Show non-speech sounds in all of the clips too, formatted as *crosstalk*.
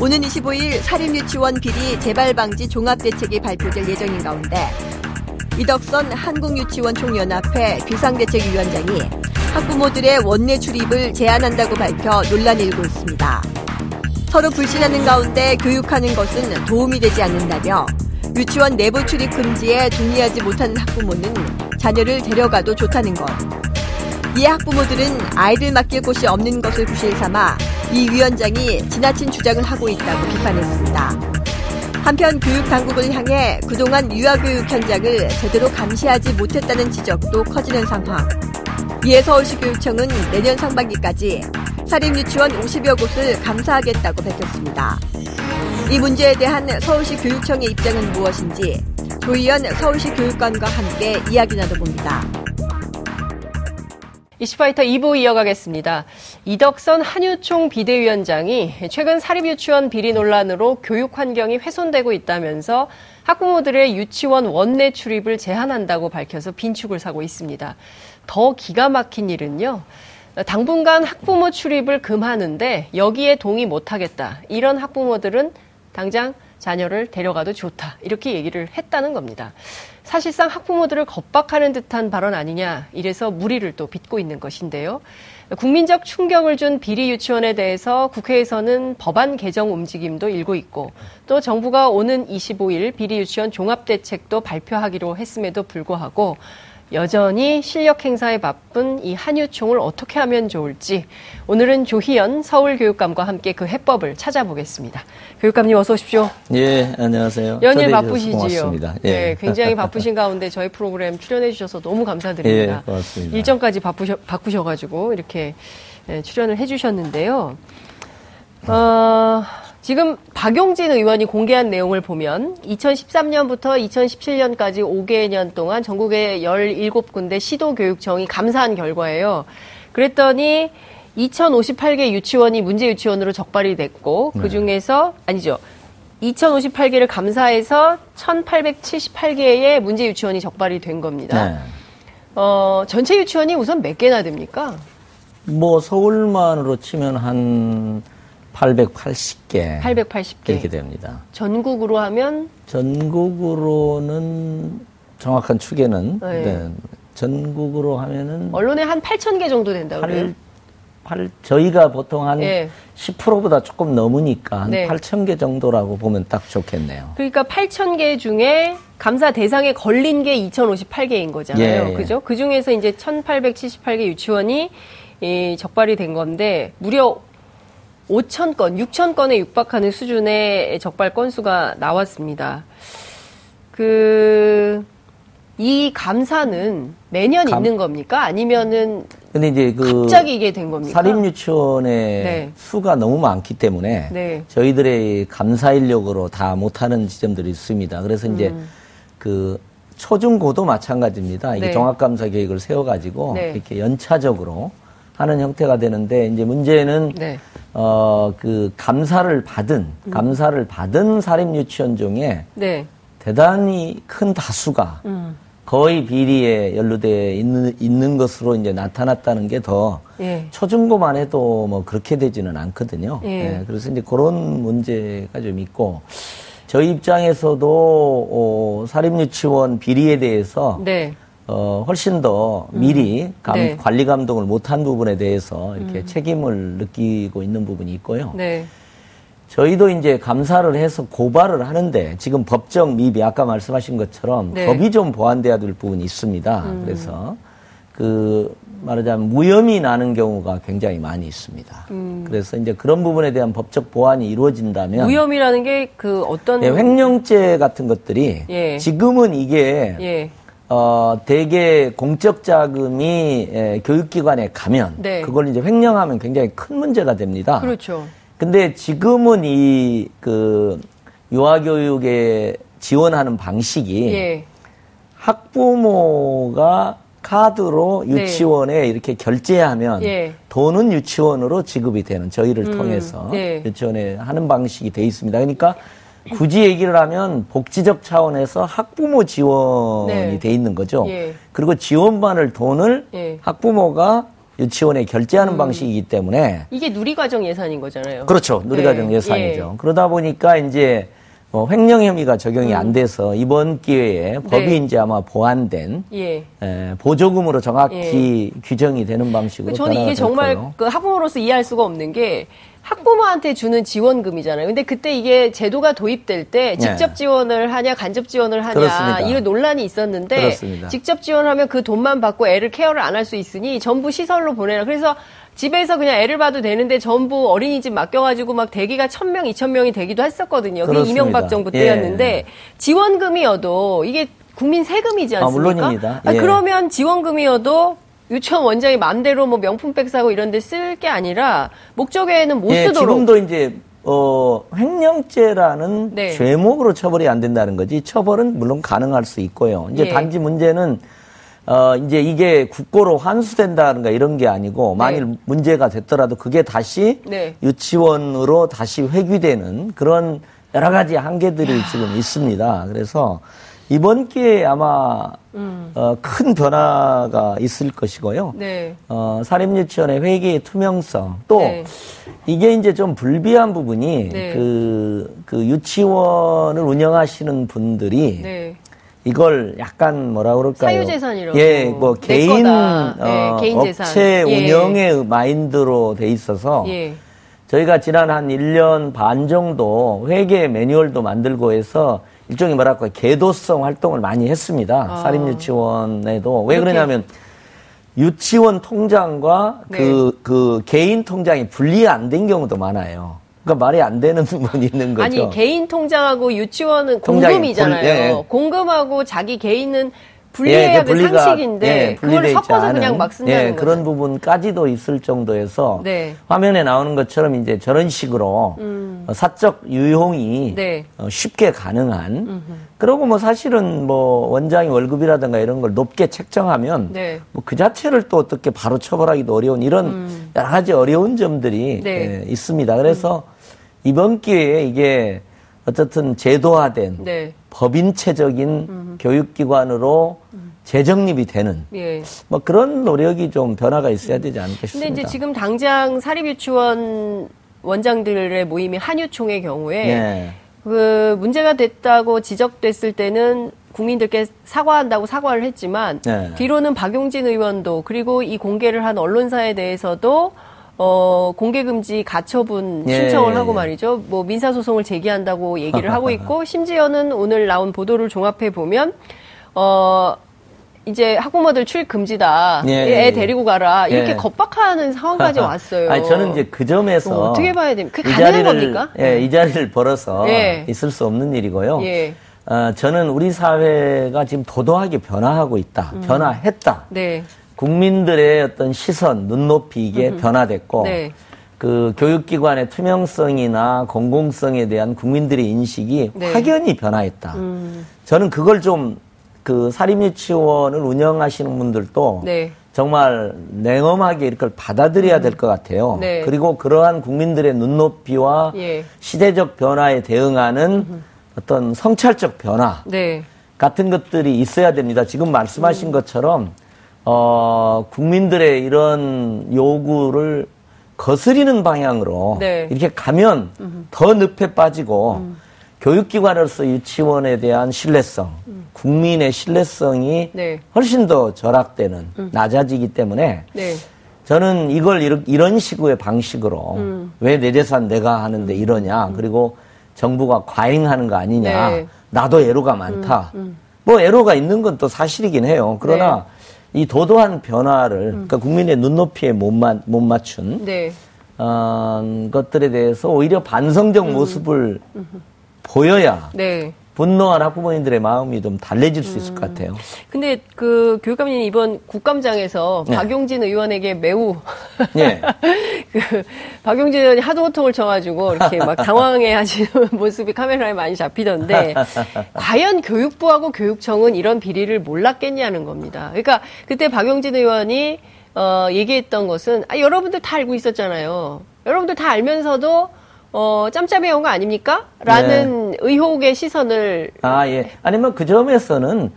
오는 25일 사립유치원 비리 재발 방지 종합대책이 발표될 예정인 가운데 이덕선 한국유치원 총연합회 비상대책위원장이 학부모들의 원내 출입을 제한한다고 밝혀 논란이 일고 있습니다. 서로 불신하는 가운데 교육하는 것은 도움이 되지 않는다며 유치원 내부 출입 금지에 동의하지 못하는 학부모는 자녀를 데려가도 좋다는 것. 이에 학부모들은 아이들 맡길 곳이 없는 것을 부실 삼아 이 위원장이 지나친 주장을 하고 있다고 비판했습니다. 한편 교육 당국을 향해 그동안 유아교육 현장을 제대로 감시하지 못했다는 지적도 커지는 상황. 이에 서울시 교육청은 내년 상반기까지 사립유치원 50여 곳을 감사하겠다고 밝혔습니다. 이 문제에 대한 서울시 교육청의 입장은 무엇인지 조희연 서울시 교육관과 함께 이야기 나눠봅니다. 이슈파이터 2부 이어가겠습니다. 이덕선 한유총 비대위원장이 최근 사립유치원 비리 논란으로 교육 환경이 훼손되고 있다면서 학부모들의 유치원 원내 출입을 제한한다고 밝혀서 빈축을 사고 있습니다. 더 기가 막힌 일은요. 당분간 학부모 출입을 금하는데 여기에 동의 못하겠다. 이런 학부모들은 당장 자녀를 데려가도 좋다. 이렇게 얘기를 했다는 겁니다. 사실상 학부모들을 겁박하는 듯한 발언 아니냐. 이래서 무리를 또 빚고 있는 것인데요. 국민적 충격을 준 비리 유치원에 대해서 국회에서는 법안 개정 움직임도 일고 있고 또 정부가 오는 25일 비리 유치원 종합대책도 발표하기로 했음에도 불구하고 여전히 실력 행사에 바쁜 이 한유총을 어떻게 하면 좋을지 오늘은 조희연 서울교육감과 함께 그 해법을 찾아보겠습니다. 교육감님 어서 오십시오. 예, 안녕하세요. 연일 바쁘시지요. 예. 네, 굉장히 바쁘신 가운데 저희 프로그램 출연해 주셔서 너무 감사드립니다. 예, 고맙습니다. 일정까지 바쁘셔, 바꾸셔가지고 이렇게 예, 출연을 해주셨는데요. 어, 지금 박용진 의원이 공개한 내용을 보면 2013년부터 2017년까지 5개년 동안 전국의 17군데 시도교육청이 감사한 결과예요. 그랬더니 2058개 유치원이 문제 유치원으로 적발이 됐고 그 중에서 아니죠. 2058개를 감사해서 1878개의 문제 유치원이 적발이 된 겁니다. 네. 어, 전체 유치원이 우선 몇 개나 됩니까? 뭐 서울만으로 치면 한 880개 880개. 이렇게 됩니다. 전국으로 하면 전국으로는 정확한 추계는 네. 네, 전국으로 하면은 언론에 한 8천 개 정도 된다고 그래요. 8, 8 저희가 보통 한 예. 10%보다 조금 넘으니까 한 네. 8천 개 정도라고 보면 딱 좋겠네요. 그러니까 8천 개 중에 감사 대상에 걸린 게 2,058개인 거잖아요. 예, 예. 그죠? 그 중에서 이제 1,878개 유치원이 이 적발이 된 건데 무려 5천 건, 6천 건에 육박하는 수준의 적발 건수가 나왔습니다. 그, 이 감사는 매년 감- 있는 겁니까? 아니면은 근데 이제 그 갑자기 이게 된 겁니까? 사립 유치원의 네. 수가 너무 많기 때문에 네. 저희들의 감사 인력으로 다 못하는 지점들이 있습니다. 그래서 이제 그 초중고도 마찬가지입니다. 이게 음. 네. 종합감사 계획을 세워가지고 네. 이렇게 연차적으로 하는 형태가 되는데 이제 문제는 네. 어그 감사를 받은 감사를 받은 사립 유치원 중에 네. 대단히 큰 다수가 음. 거의 비리에 연루돼 있는, 있는 것으로 이제 나타났다는 게더 예. 초중고만 해도 뭐 그렇게 되지는 않거든요. 예. 예, 그래서 이제 그런 문제가 좀 있고 저희 입장에서도 어, 사립 유치원 비리에 대해서 네. 어, 훨씬 더 미리 감- 네. 음. 관리 감독을 못한 부분에 대해서 이렇게 책임을 느끼고 있는 부분이 있고요. 네. 저희도 이제 감사를 해서 고발을 하는데 지금 법적 미비 아까 말씀하신 것처럼 네. 음. 법이 좀 보완돼야 될 부분이 있습니다. 그래서 그 말하자면 무혐의 나는 경우가 굉장히 많이 있습니다. 그래서 이제 그런 부분에 대한 법적 보완이 이루어진다면 음. 무혐의라는 게 그 어떤 네, 횡령죄 같은 것들이 예. 지금은 이게 예. 어, 대개 공적 자금이 에, 교육기관에 가면 네. 그걸 이제 횡령하면 굉장히 큰 문제가 됩니다. 그렇죠. 근데 지금은 이 그 유아교육에 지원하는 방식이 예. 학부모가 카드로 네. 유치원에 이렇게 결제하면 예. 돈은 유치원으로 지급이 되는 저희를 통해서 네. 유치원에 하는 방식이 돼 있습니다. 그러니까 굳이 얘기를 하면 복지적 차원에서 학부모 지원이 네. 돼 있는 거죠. 예. 그리고 지원 받을 돈을 예. 학부모가 유치원에 결제하는 방식이기 때문에 이게 누리과정 예산인 거잖아요. 그렇죠. 누리과정 네. 예산이죠. 예. 그러다 보니까 이제 어, 횡령 혐의가 적용이 안 돼서 이번 기회에 법이 네. 이제 아마 보완된 예. 에, 보조금으로 정확히 규정이 되는 방식으로 저는 이게 정말. 그 학부모로서 이해할 수가 없는 게 학부모한테 주는 지원금이잖아요. 근데 그때 이게 제도가 도입될 때 직접 지원을 하냐 간접 지원을 하냐 네. 그렇습니다. 이런 논란이 있었는데 그렇습니다. 직접 지원하면 그 돈만 받고 애를 케어를 안 할 수 있으니 전부 시설로 보내라. 그래서 집에서 그냥 애를 봐도 되는데 전부 어린이집 맡겨가지고 막 대기가 천 명, 이천 명이 되기도 했었거든요. 그게 그렇습니다. 이명박 정부 예. 때였는데 지원금이어도 이게 국민 세금이지 아, 않습니까? 물론입니다. 아, 예. 그러면 지원금이어도 유치원 원장이 마음대로 뭐 명품백 사고 이런 데 쓸 게 아니라 목적외에는 못 예, 쓰도록 지금도 이제 어, 횡령죄라는 네. 죄목으로 처벌이 안 된다는 거지 처벌은 물론 가능할 수 있고요. 이제 예. 단지 문제는 어, 이제 이게 국고로 환수된다든가 이런 게 아니고 만일 네. 문제가 됐더라도 그게 다시 네. 유치원으로 다시 회귀되는 그런 여러 가지 한계들이 지금 있습니다. 그래서 이번 기회에 아마 음. 어, 큰 변화가 있을 것이고요. 네. 어, 사립유치원의 회계의 투명성 또 네. 이게 이제 좀 불비한 부분이 네. 그, 그 유치원을 운영하시는 분들이 네. 이걸 약간 뭐라 그럴까요? 사유재산이라고. 예, 뭐내 개인 거다. 네, 어, 개인. 업체 예. 운영의 마인드로 돼 있어서 예. 저희가 지난 한 1년 반 정도 회계 매뉴얼도 만들고 해서 일종의 뭐랄까 계도성 활동을 많이 했습니다. 아. 사립유치원에도 왜. 그러냐면 유치원 통장과 네. 그, 그 개인 통장이 분리 안 된 경우도 많아요. 그러니까 말이 안 되는 *laughs* 부분이 있는 거죠. 아니 개인 통장하고 유치원은 통장이 공금이잖아요. 분- 예, 예. 공금하고 자기 개인은 예, 분리해야 그될 분리가- 상식인데 예, 그걸 섞어서 그냥 막 쓴다는 예. 그런 부분까지도 있을 정도에서 네. 화면에 나오는 것처럼 이제 저런 식으로 어, 사적 유용이 음. 네. 어, 쉽게 가능한 그리고 뭐 사실은 뭐 원장이 월급이라든가 이런 걸 높게 책정하면 네. 뭐그 자체를 또 어떻게 바로 처벌하기도 어려운 이런 여러 가지 어려운 점들이 음. 네. 예, 있습니다. 그래서 이번 기회에 이게 어쨌든 제도화된 네. 법인체적인 교육기관으로 재정립이 되는 예. 뭐 그런 노력이 좀 변화가 있어야 되지 않을까 근데 싶습니다. 이제 지금 당장 사립유치원 원장들의 모임이 한유총의 경우에 예. 그 문제가 됐다고 지적됐을 때는 국민들께 사과한다고 사과를 했지만 네. 뒤로는 박용진 의원도 그리고 이 공개를 한 언론사에 대해서도 어 공개 금지 가처분 예, 신청을 예, 하고 예. 말이죠. 뭐 민사 소송을 제기한다고 얘기를 하고 있고 *laughs* 심지어는 오늘 나온 보도를 종합해 보면 어 이제 학부모들 출입 금지다. 예, 애 예, 예. 데리고 가라. 이렇게 예. 겁박하는 상황까지 *laughs* 왔어요. 아니 저는 이제 그 점에서 어, 어떻게 봐야 됩니까? 그게 이 가능한 자리를 겁니까? 예, 이 자리를 벌어서 예. 있을 수 없는 일이고요. 예. 어, 저는 우리 사회가 지금 도도하게 변화하고 있다. 음. 변화했다. 네. 국민들의 어떤 시선, 눈높이 이게 변화됐고 네. 그 교육기관의 투명성이나 공공성에 대한 국민들의 인식이 네. 확연히 변화했다. 음. 저는 그걸 좀 그 사립유치원을 운영하시는 분들도 네. 정말 냉엄하게 이걸 받아들여야 될 것 같아요. 네. 그리고 그러한 국민들의 눈높이와 예. 시대적 변화에 대응하는 어떤 성찰적 변화 네. 같은 것들이 있어야 됩니다. 지금 음. 말씀하신 것처럼 어 국민들의 이런 요구를 거스리는 방향으로 네. 이렇게 가면 더 늪에 빠지고 음. 교육기관으로서 유치원에 대한 신뢰성, 국민의 신뢰성이 네. 훨씬 더 절약되는 낮아지기 때문에 네. 저는 이걸 이런, 이런 식의 방식으로 음. 왜내 재산 내가 하는데 이러냐 그리고 정부가 과잉하는 거 아니냐 네. 음, 나도 애로가 많다 뭐 애로가 있는 건 또 사실이긴 해요 그러나 네. 이 도도한 변화를 음. 그러니까 국민의 눈높이에 못, 마- 못 맞춘 네. 어, 것들에 대해서 오히려 반성적 모습을 보여야 네. 분노한 학부모님들의 마음이 좀 달래질 수 음. 있을 것 같아요. 근데 그 교육감님 이번 국감장에서 네. 박용진 의원에게 매우 예. *laughs* 그 박용진 의원이 하도 호통을 쳐가지고 이렇게 막 당황해 하시는 *laughs* 모습이 카메라에 많이 잡히던데 *laughs* 과연 교육부하고 교육청은 이런 비리를 몰랐겠냐는 겁니다. 그러니까 그때 박용진 의원이 어, 얘기했던 것은 아, 여러분들 다 알고 있었잖아요. 여러분들 다 알면서도 어, 짬짬이 온 거 아닙니까? 라는 의혹의 시선을 아, 예. 아니면 그 점에서는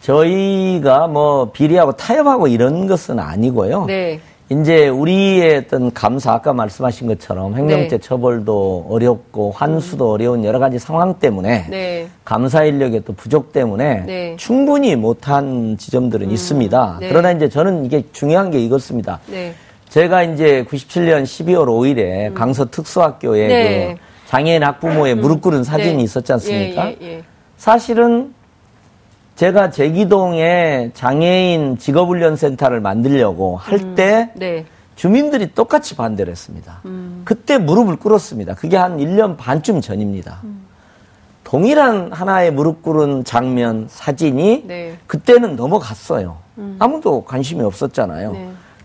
저희가 뭐 비리하고 타협하고 이런 것은 아니고요. 네. 이제 우리의 어떤 감사 아까 말씀하신 것처럼 횡령죄 네. 처벌도 어렵고 환수도 어려운 여러 가지 상황 때문에 네. 감사 인력의 또 부족 때문에 네. 충분히 못한 지점들은 있습니다. 네. 그러나 이제 저는 이게 중요한 게 이것입니다. 네. 제가 이제 97년 12월 5일에 강서 특수학교에 음. 네. 그 장애인 학부모의 무릎 꿇은 사진이 네. 있었지 않습니까? 예, 예, 예. 사실은 제가 제기동에 장애인 직업훈련센터를 만들려고 할때 네. 주민들이 똑같이 반대를 했습니다. 그때 무릎을 꿇었습니다. 그게 한 1년 반쯤 전입니다. 동일한 하나의 무릎 꿇은 장면, 사진이 네. 그때는 넘어갔어요. 아무도 관심이 없었잖아요.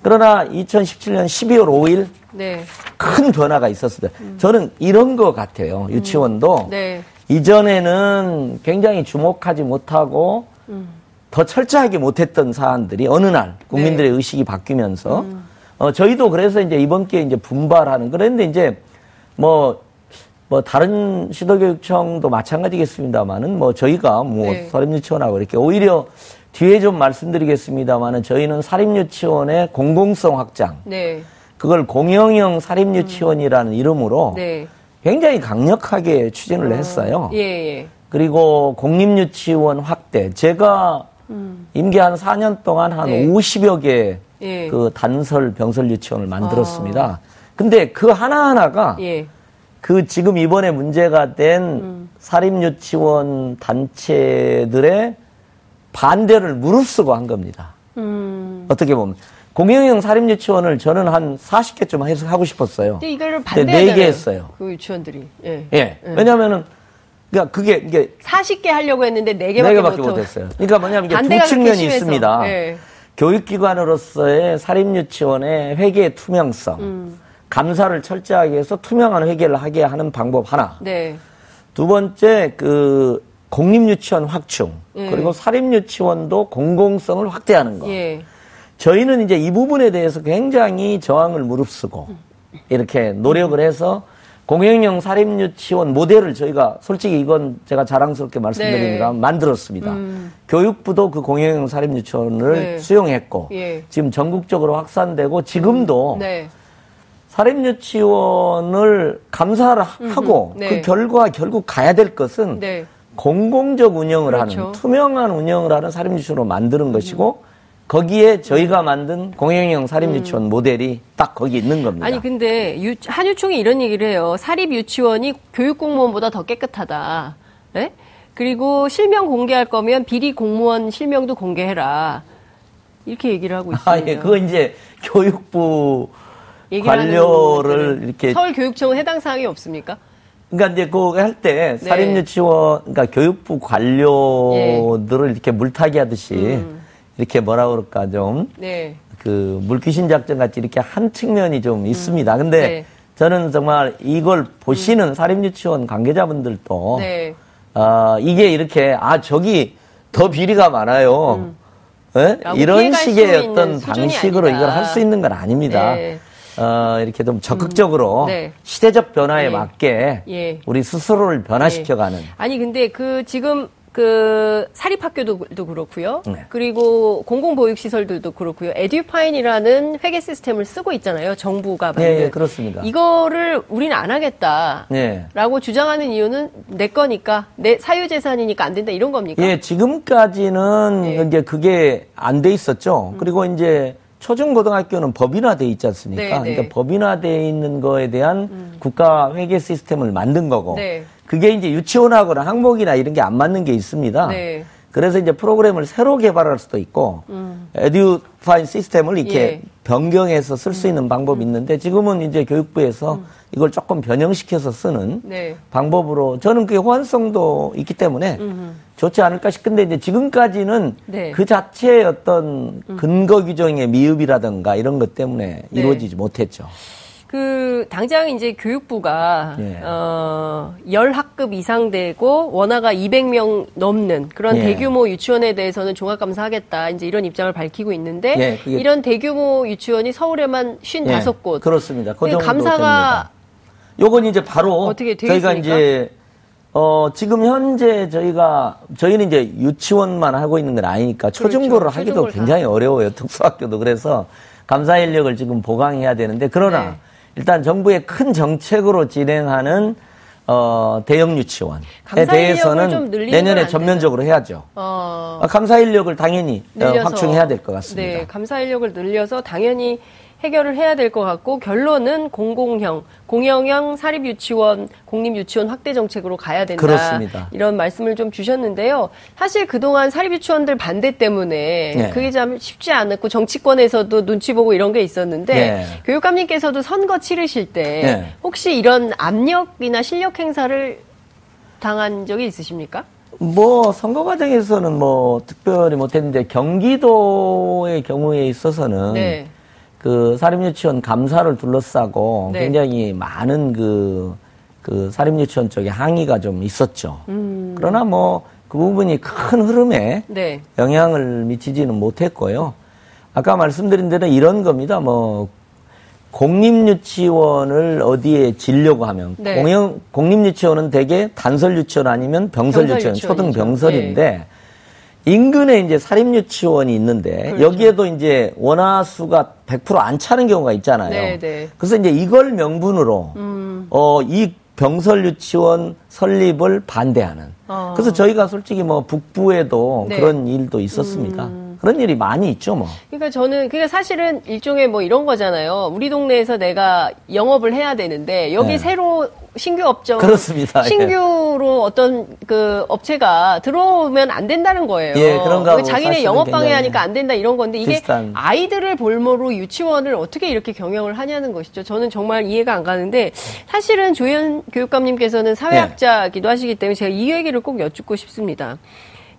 네. 그러나 2017년 12월 5일 네. 큰 변화가 있었어요. 저는 이런 것 같아요. 유치원도 네. 이전에는 굉장히 주목하지 못하고 더 철저하게 못했던 사안들이 어느 날 국민들의 네. 의식이 바뀌면서 어, 저희도 그래서 이제 이번 기회에 이제 분발하는 그런데 이제 뭐, 뭐 다른 시도교육청도 마찬가지겠습니다만은 뭐 저희가 뭐 네. 사립유치원하고 이렇게 오히려 뒤에 좀 말씀드리겠습니다만은 저희는 사립유치원의 공공성 확장 네. 그걸 공영형 사립유치원이라는 이름으로 네. 굉장히 강력하게 추진을 했어요. 예, 예. 그리고 공립유치원 확대. 제가 임기 한 4년 동안 한 음. 네. 50여 개 예. 그 단설 병설 유치원을 만들었습니다. 근데 그 하나하나가 예. 그 지금 이번에 문제가 된 음. 사립 유치원 단체들의 반대를 무릅쓰고 한 겁니다. 음. 어떻게 보면. 공영형 사립유치원을 저는 한 40개쯤 해서 하고 싶었어요. 근데 근데 반대하잖아요. 네개 했어요. 그 유치원들이. 예. 예. 왜냐면은, 그러니까 그게, 이게 40개 하려고 했는데 네 4개밖에 개밖에 못 못했어요. 그러니까 뭐냐면 이게 두 측면이. 있습니다. 예. 교육기관으로서의 사립유치원의 회계 투명성, 음. 감사를 철저하게 해서 투명한 회계를 하게 하는 방법 하나. 네. 두 번째 그 공립유치원 확충 예. 그리고 사립유치원도 공공성을 확대하는 거. 예. 저희는 이제 이 부분에 대해서 굉장히 저항을 무릅쓰고 이렇게 노력을 해서 공영형 사립유치원 모델을 저희가 솔직히 이건 제가 자랑스럽게 말씀드립니다. 네. 만들었습니다. 교육부도 그 공영형 사립유치원을 네. 수용했고 예. 지금 전국적으로 확산되고 지금도 네. 사립유치원을 감사를 하고 네. 그 결과 결국 가야 될 것은 네. 공공적 운영을 그렇죠. 하는 투명한 운영을 하는 사립유치원으로 만드는 것이고 거기에 저희가 만든 공영형 사립유치원 모델이 딱 거기 있는 겁니다. 음. 아니 근데 유- 한유총이 이런 얘기를 해요. 사립 유치원이 교육 공무원보다 더 깨끗하다. 네? 그리고 실명 공개할 거면 비리 공무원 실명도 공개해라. 이렇게 얘기를 하고 *laughs* 있습니다. 아, 예, 그거 이제 교육부 관료를 이렇게 서울교육청은 해당 사항이 없습니까? 그러니까 이제 그거 할때 네. 사립유치원 그러니까 교육부 관료들을 이렇게 물타기 하듯이 음. 이렇게 뭐라 그럴까 좀 네. 그 물귀신 작전 같이 이렇게 한 측면이 좀 있습니다. 근데 네. 음. 저는 정말 이걸 보시는 사립유치원 관계자분들도 네. 아 이게 이렇게 아 저기 더 비리가 많아요. 예? 라고 이런 식의 어떤 방식으로 아니다. 이걸 할 수 있는 건 아닙니다. 네. 어, 이렇게 좀 적극적으로 네. 시대적 변화에 예. 맞게 예. 우리 스스로를 변화시켜가는 아니 근데 그 지금 그 사립학교도 그렇고요. 네. 그리고 공공보육시설들도 그렇고요. 에듀파인이라는 회계 시스템을 쓰고 있잖아요. 정부가 만든. 예, 예, 그렇습니다. 이거를 우리는 안 하겠다. 예. 라고 주장하는 이유는 내 거니까 내 사유재산이니까 안 된다 이런 겁니까? 예, 지금까지는 예. 음. 이제 그게 안 돼 있었죠. 그리고 이제 초중고등학교는 법인화돼 있지 않습니까? 네, 네. 그러니까 법인화돼 있는 거에 대한 국가 회계 시스템을 만든 거고. 네. 그게 이제 유치원하거나 항목이나 이런 게 안 맞는 게 있습니다. 네. 그래서 이제 프로그램을 새로 개발할 수도 있고, 에듀파인 시스템을 이렇게 음. 예. 음. 변경해서 쓸 수 있는 방법이 있는데, 지금은 이제 교육부에서 이걸 조금 변형시켜서 쓰는 네. 방법으로 저는 그게 호환성도 있기 때문에 좋지 않을까 싶은데 이제 지금까지는 네. 그 자체의 어떤 근거 규정의 미흡이라든가 이런 것 때문에 네. 이루어지지 못했죠. 그 당장 이제 교육부가 예. 어, 열 학급 이상 되고 원화가 200명 넘는 그런 예. 대규모 유치원에 대해서는 종합 감사하겠다. 이제 이런 입장을 밝히고 있는데 예, 그게- 이런 대규모 유치원이 서울에만 55곳. 예, 그렇습니다. 그 정도 감사가 됩니다. 요건 이제 바로 어떻게 저희가? 이제 어 지금 현재 저희가 저희는 이제 유치원만 하고 있는 건 아니니까 초중고를 그렇죠. 하기도 굉장히 어려워요 *laughs* 특수학교도 그래서 감사 인력을 지금 보강해야 되는데 그러나 네. 일단 정부의 큰 정책으로 진행하는 어, 대형 유치원에 대해서는 내년에 전면적으로 해야죠. 어, 아, 감사 인력을 당연히 어, 늘려서 확충해야 될 것 같습니다. 네, 감사 인력을 늘려서 당연히 해결을 해야 될 것 같고 결론은 공공형, 공영형 사립 유치원, 공립 유치원 확대 정책으로 가야 된다. 그렇습니다. 이런 말씀을 좀 주셨는데요. 사실 그동안 사립 유치원들 반대 때문에 네. 그게 참 쉽지 않았고 정치권에서도 눈치 보고 이런 게 있었는데 네. 교육감님께서도 선거 치르실 때 네. 혹시 이런 압력이나 실력 행사를 당한 적이 있으십니까? 뭐 선거 과정에서는 뭐 특별히 못했는데 경기도의 경우에 있어서는 네. 그 사립유치원 감사를 둘러싸고 네. 굉장히 많은 그, 그 사립유치원 쪽에 항의가 좀 있었죠. 음. 그러나 뭐 그 부분이 큰 흐름에 네. 영향을 미치지는 못했고요. 아까 말씀드린 대로 이런 겁니다. 뭐 공립유치원을 어디에 지려고 하면 네. 공영 공립유치원은 대개 단설유치원 아니면 병설유치원, 병설 초등 유치원이죠. 병설인데 인근에 이제 사립유치원이 있는데 그렇죠. 여기에도 이제 원화수가 100%안 차는 경우가 있잖아요. 네, 네. 그래서 이제 이걸 명분으로 음. 어, 이 병설 유치원 설립을 반대하는. 어. 그래서 저희가 솔직히 뭐 북부에도 네. 음. 그런 일도 있었습니다. 그런 일이 많이 있죠, 뭐. 그러니까 저는 그게 사실은 일종의 뭐 이런 거잖아요. 우리 동네에서 내가 영업을 해야 되는데 여기 네. 새로 신규 업종 그렇습니다. 예. 신규로 어떤 그 업체가 들어오면 안 된다는 거예요. 예, 그런가 하고 자기네 영업 방해하니까 안 된다 이런 건데 이게 비슷한. 아이들을 볼모로 유치원을 어떻게 이렇게 경영을 하냐는 것이죠. 저는 정말 이해가 안 가는데 사실은 조현 교육감님께서는 사회학자기도 하시기 때문에 제가 이 얘기를 꼭 여쭙고 싶습니다.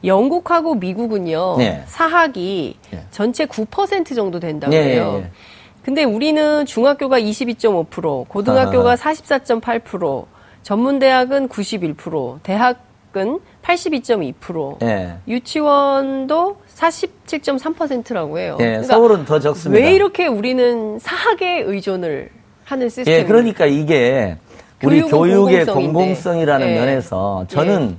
영국하고 미국은요 네. 사학이 네. 전체 9% 정도 된다고 예, 해요. 예, 예. 근데 우리는 중학교가 22.5%, 고등학교가 44.8%, 전문대학은 91%, 대학은 82.2%, 예. 유치원도 47.3%라고 해요. 예, 그러니까 서울은 더 적습니다. 왜 이렇게 우리는 사학에 의존을 하는 시스템? 예, 그러니까 이게 우리 교육의. 공공성이라는 예. 면에서 저는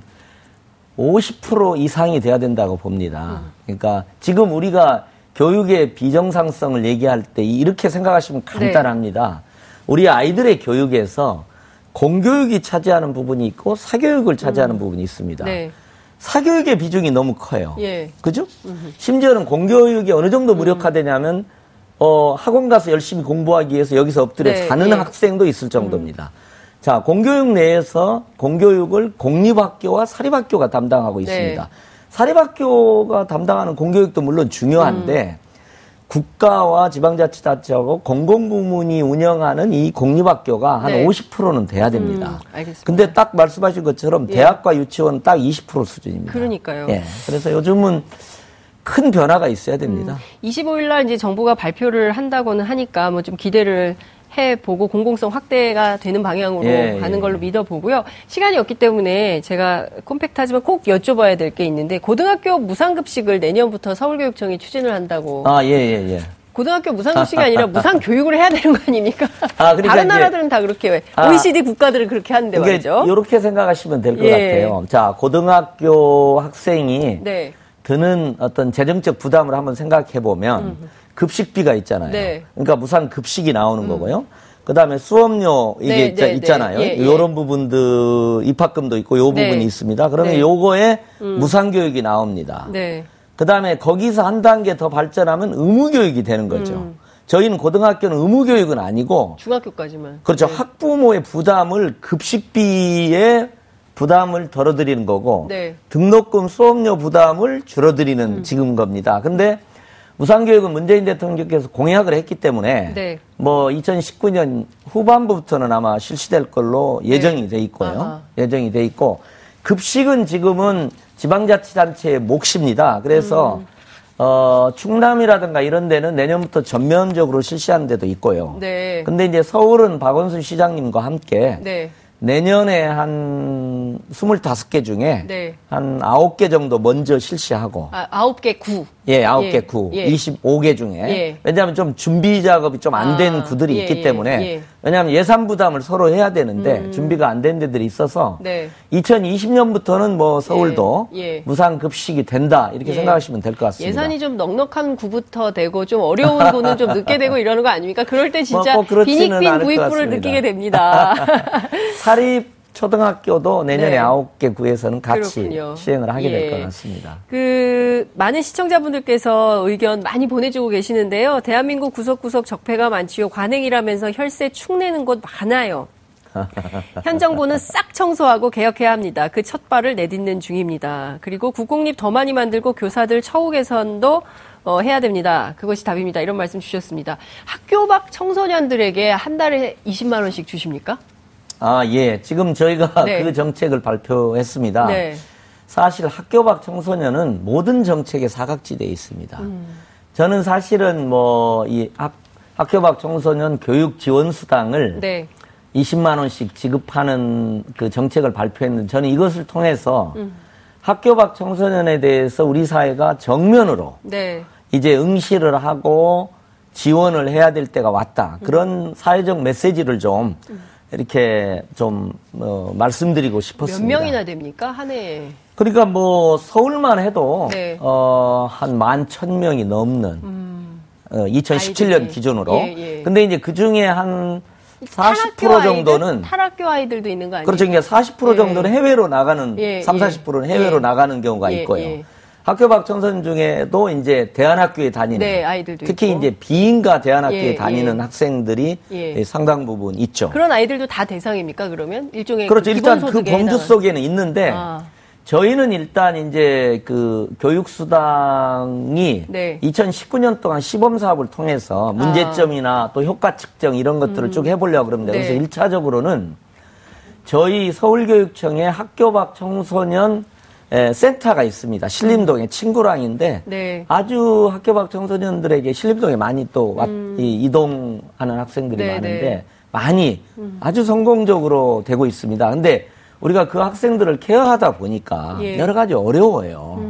50% 이상이 돼야 된다고 봅니다. 그러니까 지금 우리가 교육의 비정상성을 얘기할 때 이렇게 생각하시면 네. 간단합니다. 우리 아이들의 교육에서 공교육이 차지하는 부분이 있고 사교육을 차지하는 부분이 있습니다. 네. 사교육의 비중이 너무 커요. 예. 그죠? 심지어는 공교육이 어느 정도 음. 무력화되냐면 어, 학원 가서 열심히 공부하기 위해서 여기서 엎드려 네, 자는 예. 학생도 있을 정도입니다. 자, 공교육 내에서 공교육을 공립학교와 사립학교가 담당하고 있습니다. 네. 사립학교가 담당하는 공교육도 물론 중요한데 음. 국가와 지방자치단체하고 공공부문이 운영하는 이 공립학교가 한 네. 50%는 돼야 됩니다. 음, 알겠습니다. 근데 딱 말씀하신 것처럼 예. 대학과 유치원은 딱 20% 수준입니다. 그러니까요. 예. 그래서 요즘은 큰 변화가 있어야 됩니다. 25일 날 이제 정부가 발표를 한다고는 하니까 뭐 좀 기대를 해보고 공공성 확대가 되는 방향으로 예, 가는 예. 걸로 믿어보고요. 시간이 없기 때문에 제가 콤팩트하지만 꼭 여쭤봐야 될 게 있는데 고등학교 무상급식을 내년부터 서울교육청이 추진을 한다고. 아, 예, 예, 예. 고등학교 무상급식이 아니라 *laughs* 무상교육을 해야 되는 거 아닙니까? 아, 그러니까 다른 나라들은 다 그렇게 아. OECD 국가들은 그렇게 하는데 말이죠. 이렇게 생각하시면 될것 예. 같아요. 자, 고등학교 학생이 네. 드는 어떤 재정적 부담을 한번 생각해 보면 급식비가 있잖아요. 네. 그러니까 무상 급식이 나오는 거고요. 그다음에 수업료 이게 네, 있자- 네, 있잖아요. 네. 예, 예. 요런 부분들 입학금도 있고 요 네. 부분이 있습니다. 그러면 네. 요거에 무상 교육이 나옵니다. 네. 그다음에 거기서 한 단계 더 발전하면 의무 교육이 되는 거죠. 음. 저희는 고등학교는 의무 교육은 아니고 중학교까지만. 그렇죠. 네. 학부모의 부담을 급식비에 부담을 덜어드리는 거고 네. 등록금 수업료 부담을 줄어드리는 음. 지금 겁니다. 근데 무상교육은 문재인 대통령께서 공약을 했기 때문에 네. 뭐 2019년 후반부부터는 아마 실시될 걸로 예정이 돼 있고요. 네. 아하. 예정이 돼 있고 급식은 지금은 지방자치단체의 몫입니다. 그래서 음. 어, 충남이라든가 이런 데는 내년부터 전면적으로 실시하는 데도 있고요. 네. 근데 이제 서울은 박원순 시장님과 함께 네. 내년에 한 25개 중에 네. 한 9개 정도 먼저 실시하고 아, 아홉 개 구. 예, 9개 예, 구, 예. 25개 중에 예. 왜냐하면 좀 준비 작업이 좀 안된 아, 구들이 예, 있기 예, 때문에 예. 왜냐하면 예산 부담을 서로 해야 되는데 준비가 안 된 데들이 있어서 네. 2020년부터는 뭐 서울도. 무상 급식이 된다 이렇게 예. 생각하시면 될 것 같습니다. 예산이 좀 넉넉한 구부터 되고 좀 어려운 구는 좀 늦게 되고 이러는 거 아닙니까? 그럴 때 진짜 않을 것 구입부를. 느끼게 됩니다. *laughs* 사립 초등학교도 내년에 네. 아홉 개 구에서는 같이 그렇군요. 시행을 하게 될 예. 것 같습니다. 그 많은 시청자분들께서 의견 많이 보내주고 계시는데요. 대한민국 구석구석 적폐가 많지요. 관행이라면서 혈세 축내는 곳 많아요. *laughs* 현 정부는 싹 청소하고 개혁해야 합니다. 그 첫 발을 내딛는 중입니다. 그리고 국공립 더 많이 만들고 교사들 처우 개선도 어, 해야 됩니다. 그것이 답입니다. 이런 말씀 주셨습니다. 학교 밖 청소년들에게 한 달에 20만 원씩 주십니까? 아, 예. 지금 저희가 *laughs* 네. 그 정책을 발표했습니다. 네. 사실 학교 밖 청소년은 모든 정책에 사각지대에 있습니다. 음. 저는 사실은 뭐이 학교 밖 청소년 교육 지원 수당을 네. 20만 원씩 지급하는 그 정책을 발표했는데 저는 이것을 통해서 음. 학교 밖 청소년에 대해서 우리 사회가 정면으로 네. 이제 응시를 하고 지원을 해야 될 때가 왔다. 음. 그런 사회적 메시지를 좀 이렇게 좀 어, 말씀드리고 몇 싶었습니다. 명이나 됩니까? 한 해에. 그러니까 뭐 서울만 해도 네. 어, 한 만 천 명이 넘는 어, 2017년 음. 아이들이. 기준으로. 예, 예. 근데 이제 그 중에 한 40% 탈학교 정도는? 탈학교 아이들도 있는 거 아니에요? 그렇죠. 그러니까 40% 예. 정도는 해외로 나가는 예, 3, 예. 40%는 해외로 예. 나가는 경우가 예, 있고요. 예. 학교 밖 청소년 중에도 이제 대안학교에 다니는 네, 아이들도 특히 있고. 이제 비인가 대안학교에 예, 다니는 예. 학생들이 예. 상당 부분 있죠. 그런 아이들도 다 대상입니까? 그러면 일종의 그렇죠. 그 일단 그 범주. 속에는 있는데 아. 저희는 일단 이제 그 교육수당이 네. 2019년 동안 시범 사업을 통해서 문제점이나 또 효과 측정 이런 것들을 쭉 해보려고. 아. 음. 네. 그래서 1차적으로는 저희 서울교육청에 학교 밖 청소년 에, 센터가 있습니다. 신림동에 친구랑인데 네. 아주 학교 밖 청소년들에게 신림동에 많이 또 와- 이 이동하는 학생들이 음. 네, 많은데 네. 많이 아주 성공적으로 되고 있습니다. 근데 우리가 그 학생들을 케어하다 보니까 예. 여러 가지 어려워요.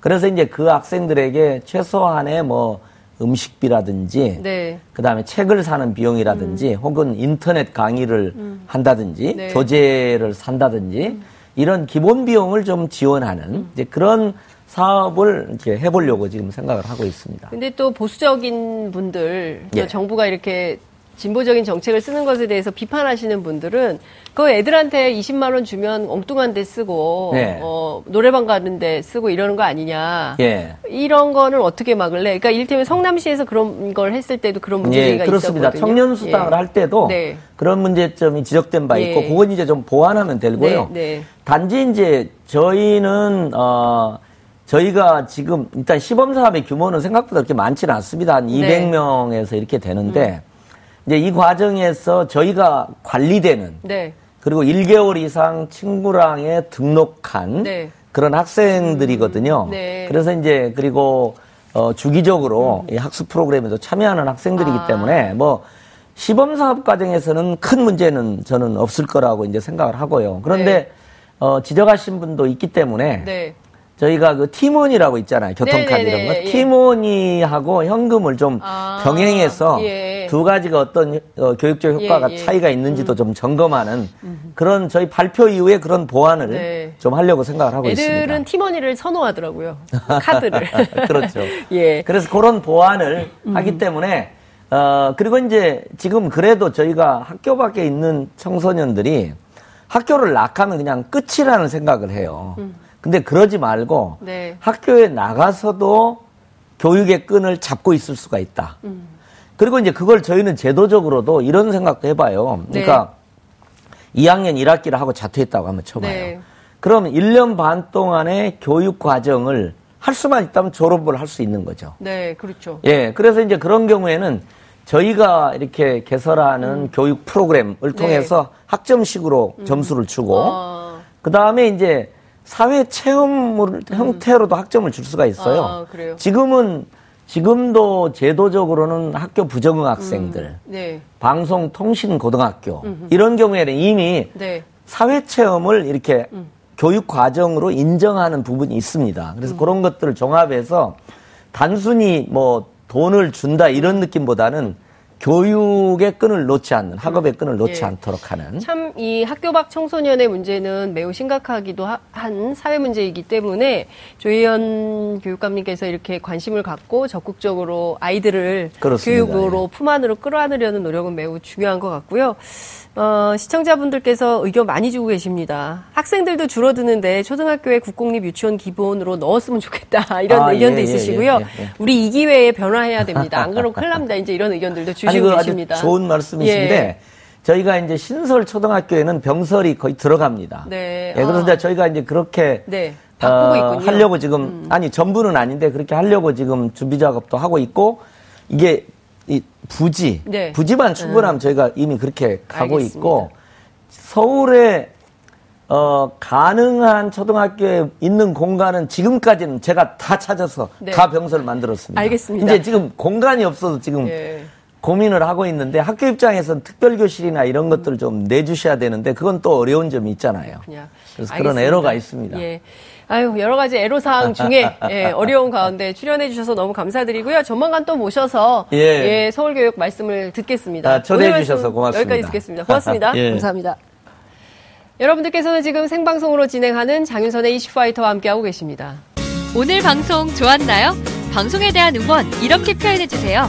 그래서 이제 그 학생들에게 최소한의 뭐 음식비라든지 네. 그다음에 책을 사는 비용이라든지 혹은 인터넷 강의를 한다든지 네. 교재를 산다든지 이런 기본 비용을 좀 지원하는 이제 그런 사업을 이렇게 해보려고 지금 생각을 하고 있습니다. 근데 또 보수적인 분들, 또 예. 정부가 이렇게 진보적인 정책을 쓰는 것에 대해서 비판하시는 분들은 그 애들한테 20만 원 주면 엉뚱한 데 쓰고 네. 어, 노래방 가는 데 쓰고 이러는 거 아니냐. 예. 이런 거는 어떻게 막을래? 그러니까 이를테면 성남시에서 그런 걸 했을 때도 그런 문제가 예, 그렇습니다. 있었거든요. 청년 수당을 예. 할 때도 네. 그런 문제점이 지적된 바 있고 예. 그건 이제 좀 보완하면 되고요. 네, 네. 단지 이제 저희는 어 저희가 지금 일단 시범 사업의 규모는 생각보다 그렇게 많지는 않습니다. 한 네. 음. 200명에서 이렇게 되는데 이제 이 과정에서 저희가 관리되는 네. 그리고 1개월 이상 친구랑에 등록한 네. 그런 학생들이거든요. 네. 그래서 이제 그리고 어, 주기적으로 이 학습 프로그램에도 참여하는 학생들이기 음. 아. 때문에 뭐 시범 사업 과정에서는 큰 문제는 저는 없을 거라고 이제 생각을 하고요. 그런데 네. 어, 지적하신 분도 있기 때문에 네. 저희가 그 티몬이라고 있잖아요. 교통카드 네네네, 이런 거. 예. 티몬이하고 현금을 좀 아, 병행해서 예. 두 가지가 어떤 어, 교육적 효과가 예, 예. 차이가 있는지도 좀 점검하는 그런 저희 발표 이후에 그런 보완을 네. 좀 하려고 생각을 하고 애들은 있습니다. 티머니를 선호하더라고요. 카드를. *laughs* 그렇죠. *laughs* 예. 그래서 그런 보완을 하기 때문에 어 그리고 이제 지금 그래도 저희가 학교 밖에 있는 청소년들이 학교를 낙하면 그냥 끝이라는 생각을 해요. 근데 그러지 말고 네. 학교에 나가서도 교육의 끈을 잡고 있을 수가 있다. 그리고 이제 그걸 저희는 제도적으로도 이런 생각도 해봐요. 그러니까 2학년 1학기를 하고 자퇴했다고 한번 쳐봐요. 네. 그럼 1년 반 동안의 교육 과정을 할 수만 있다면 졸업을 할 수 있는 거죠. 네, 그렇죠. 예, 그래서 이제 그런 경우에는 저희가 이렇게 개설하는 교육 프로그램을 통해서 학점식으로 점수를 주고, 아. 그 다음에 이제 사회 체험 형태로도 학점을 줄 수가 있어요. 아, 그래요? 지금은 지금도 제도적으로는 학교 부적응 학생들, 음, 네. 방송 통신 고등학교 이런 경우에는 이미 네. 사회 체험을 이렇게 교육 과정으로 인정하는 부분이 있습니다. 그래서 그런 것들을 종합해서 단순히 뭐 돈을 준다 이런 느낌보다는 교육의 끈을 놓지 않는 학업의 끈을 놓지 예. 않도록 하는 참 이 학교 밖 청소년의 문제는 매우 심각하기도 하- 한 사회 문제이기 때문에 조희연 교육감님께서 이렇게 관심을 갖고 적극적으로 아이들을 그렇습니다. 교육으로 품 안으로 끌어안으려는 노력은 매우 중요한 것 같고요. 어, 시청자분들께서 의견 많이 주고 계십니다. 학생들도 줄어드는데 초등학교에 국공립 유치원 기본으로 넣었으면 좋겠다 이런 아, 의견도 예, 예, 있으시고요. 예, 예. 우리 이 기회에 변화해야 됩니다. 안 그러면 큰일 납니다. 이제 이런 의견들도 주 시고 아니 그 아주 계십니다. 좋은 말씀이신데 예. 저희가 이제 신설 초등학교에는 병설이 거의 들어갑니다. 네. 예, 그래서 아. 저희가 이제 그렇게 네. 바꾸고 어, 있군요. 음. 하려고 지금 아니 전부는 아닌데 그렇게 하려고 지금 준비 작업도 하고 있고 이게 이 부지 네. 부지만 충분하면 저희가 이미 그렇게 가고 알겠습니다. 있고 서울에 어 가능한 초등학교에 있는 공간은 지금까지는 제가 다 찾아서 네. 다 병설을 만들었습니다. 알겠습니다. 이제 지금 공간이 없어서 지금 예. 고민을 하고 있는데 학교 입장에서는 특별교실이나 이런 것들을 좀 내주셔야 되는데 그건 또 어려운 점이 있잖아요. 그래서 그런 알겠습니다. 애로가 있습니다. 예. 아유, 여러 가지 애로사항 중에, *laughs* 예, 어려운 가운데 출연해 주셔서 너무 감사드리고요. 조만간 또 모셔서, 예. 예, 서울교육 말씀을 듣겠습니다. 아, 초대해 주셔서 고맙습니다. 여기까지 듣겠습니다. 고맙습니다. *laughs* 예. 감사합니다. 여러분들께서는 지금 생방송으로 진행하는 장윤선의 이슈파이터와 함께하고 계십니다. 오늘 방송 좋았나요? 방송에 대한 응원 이렇게 표현해 주세요.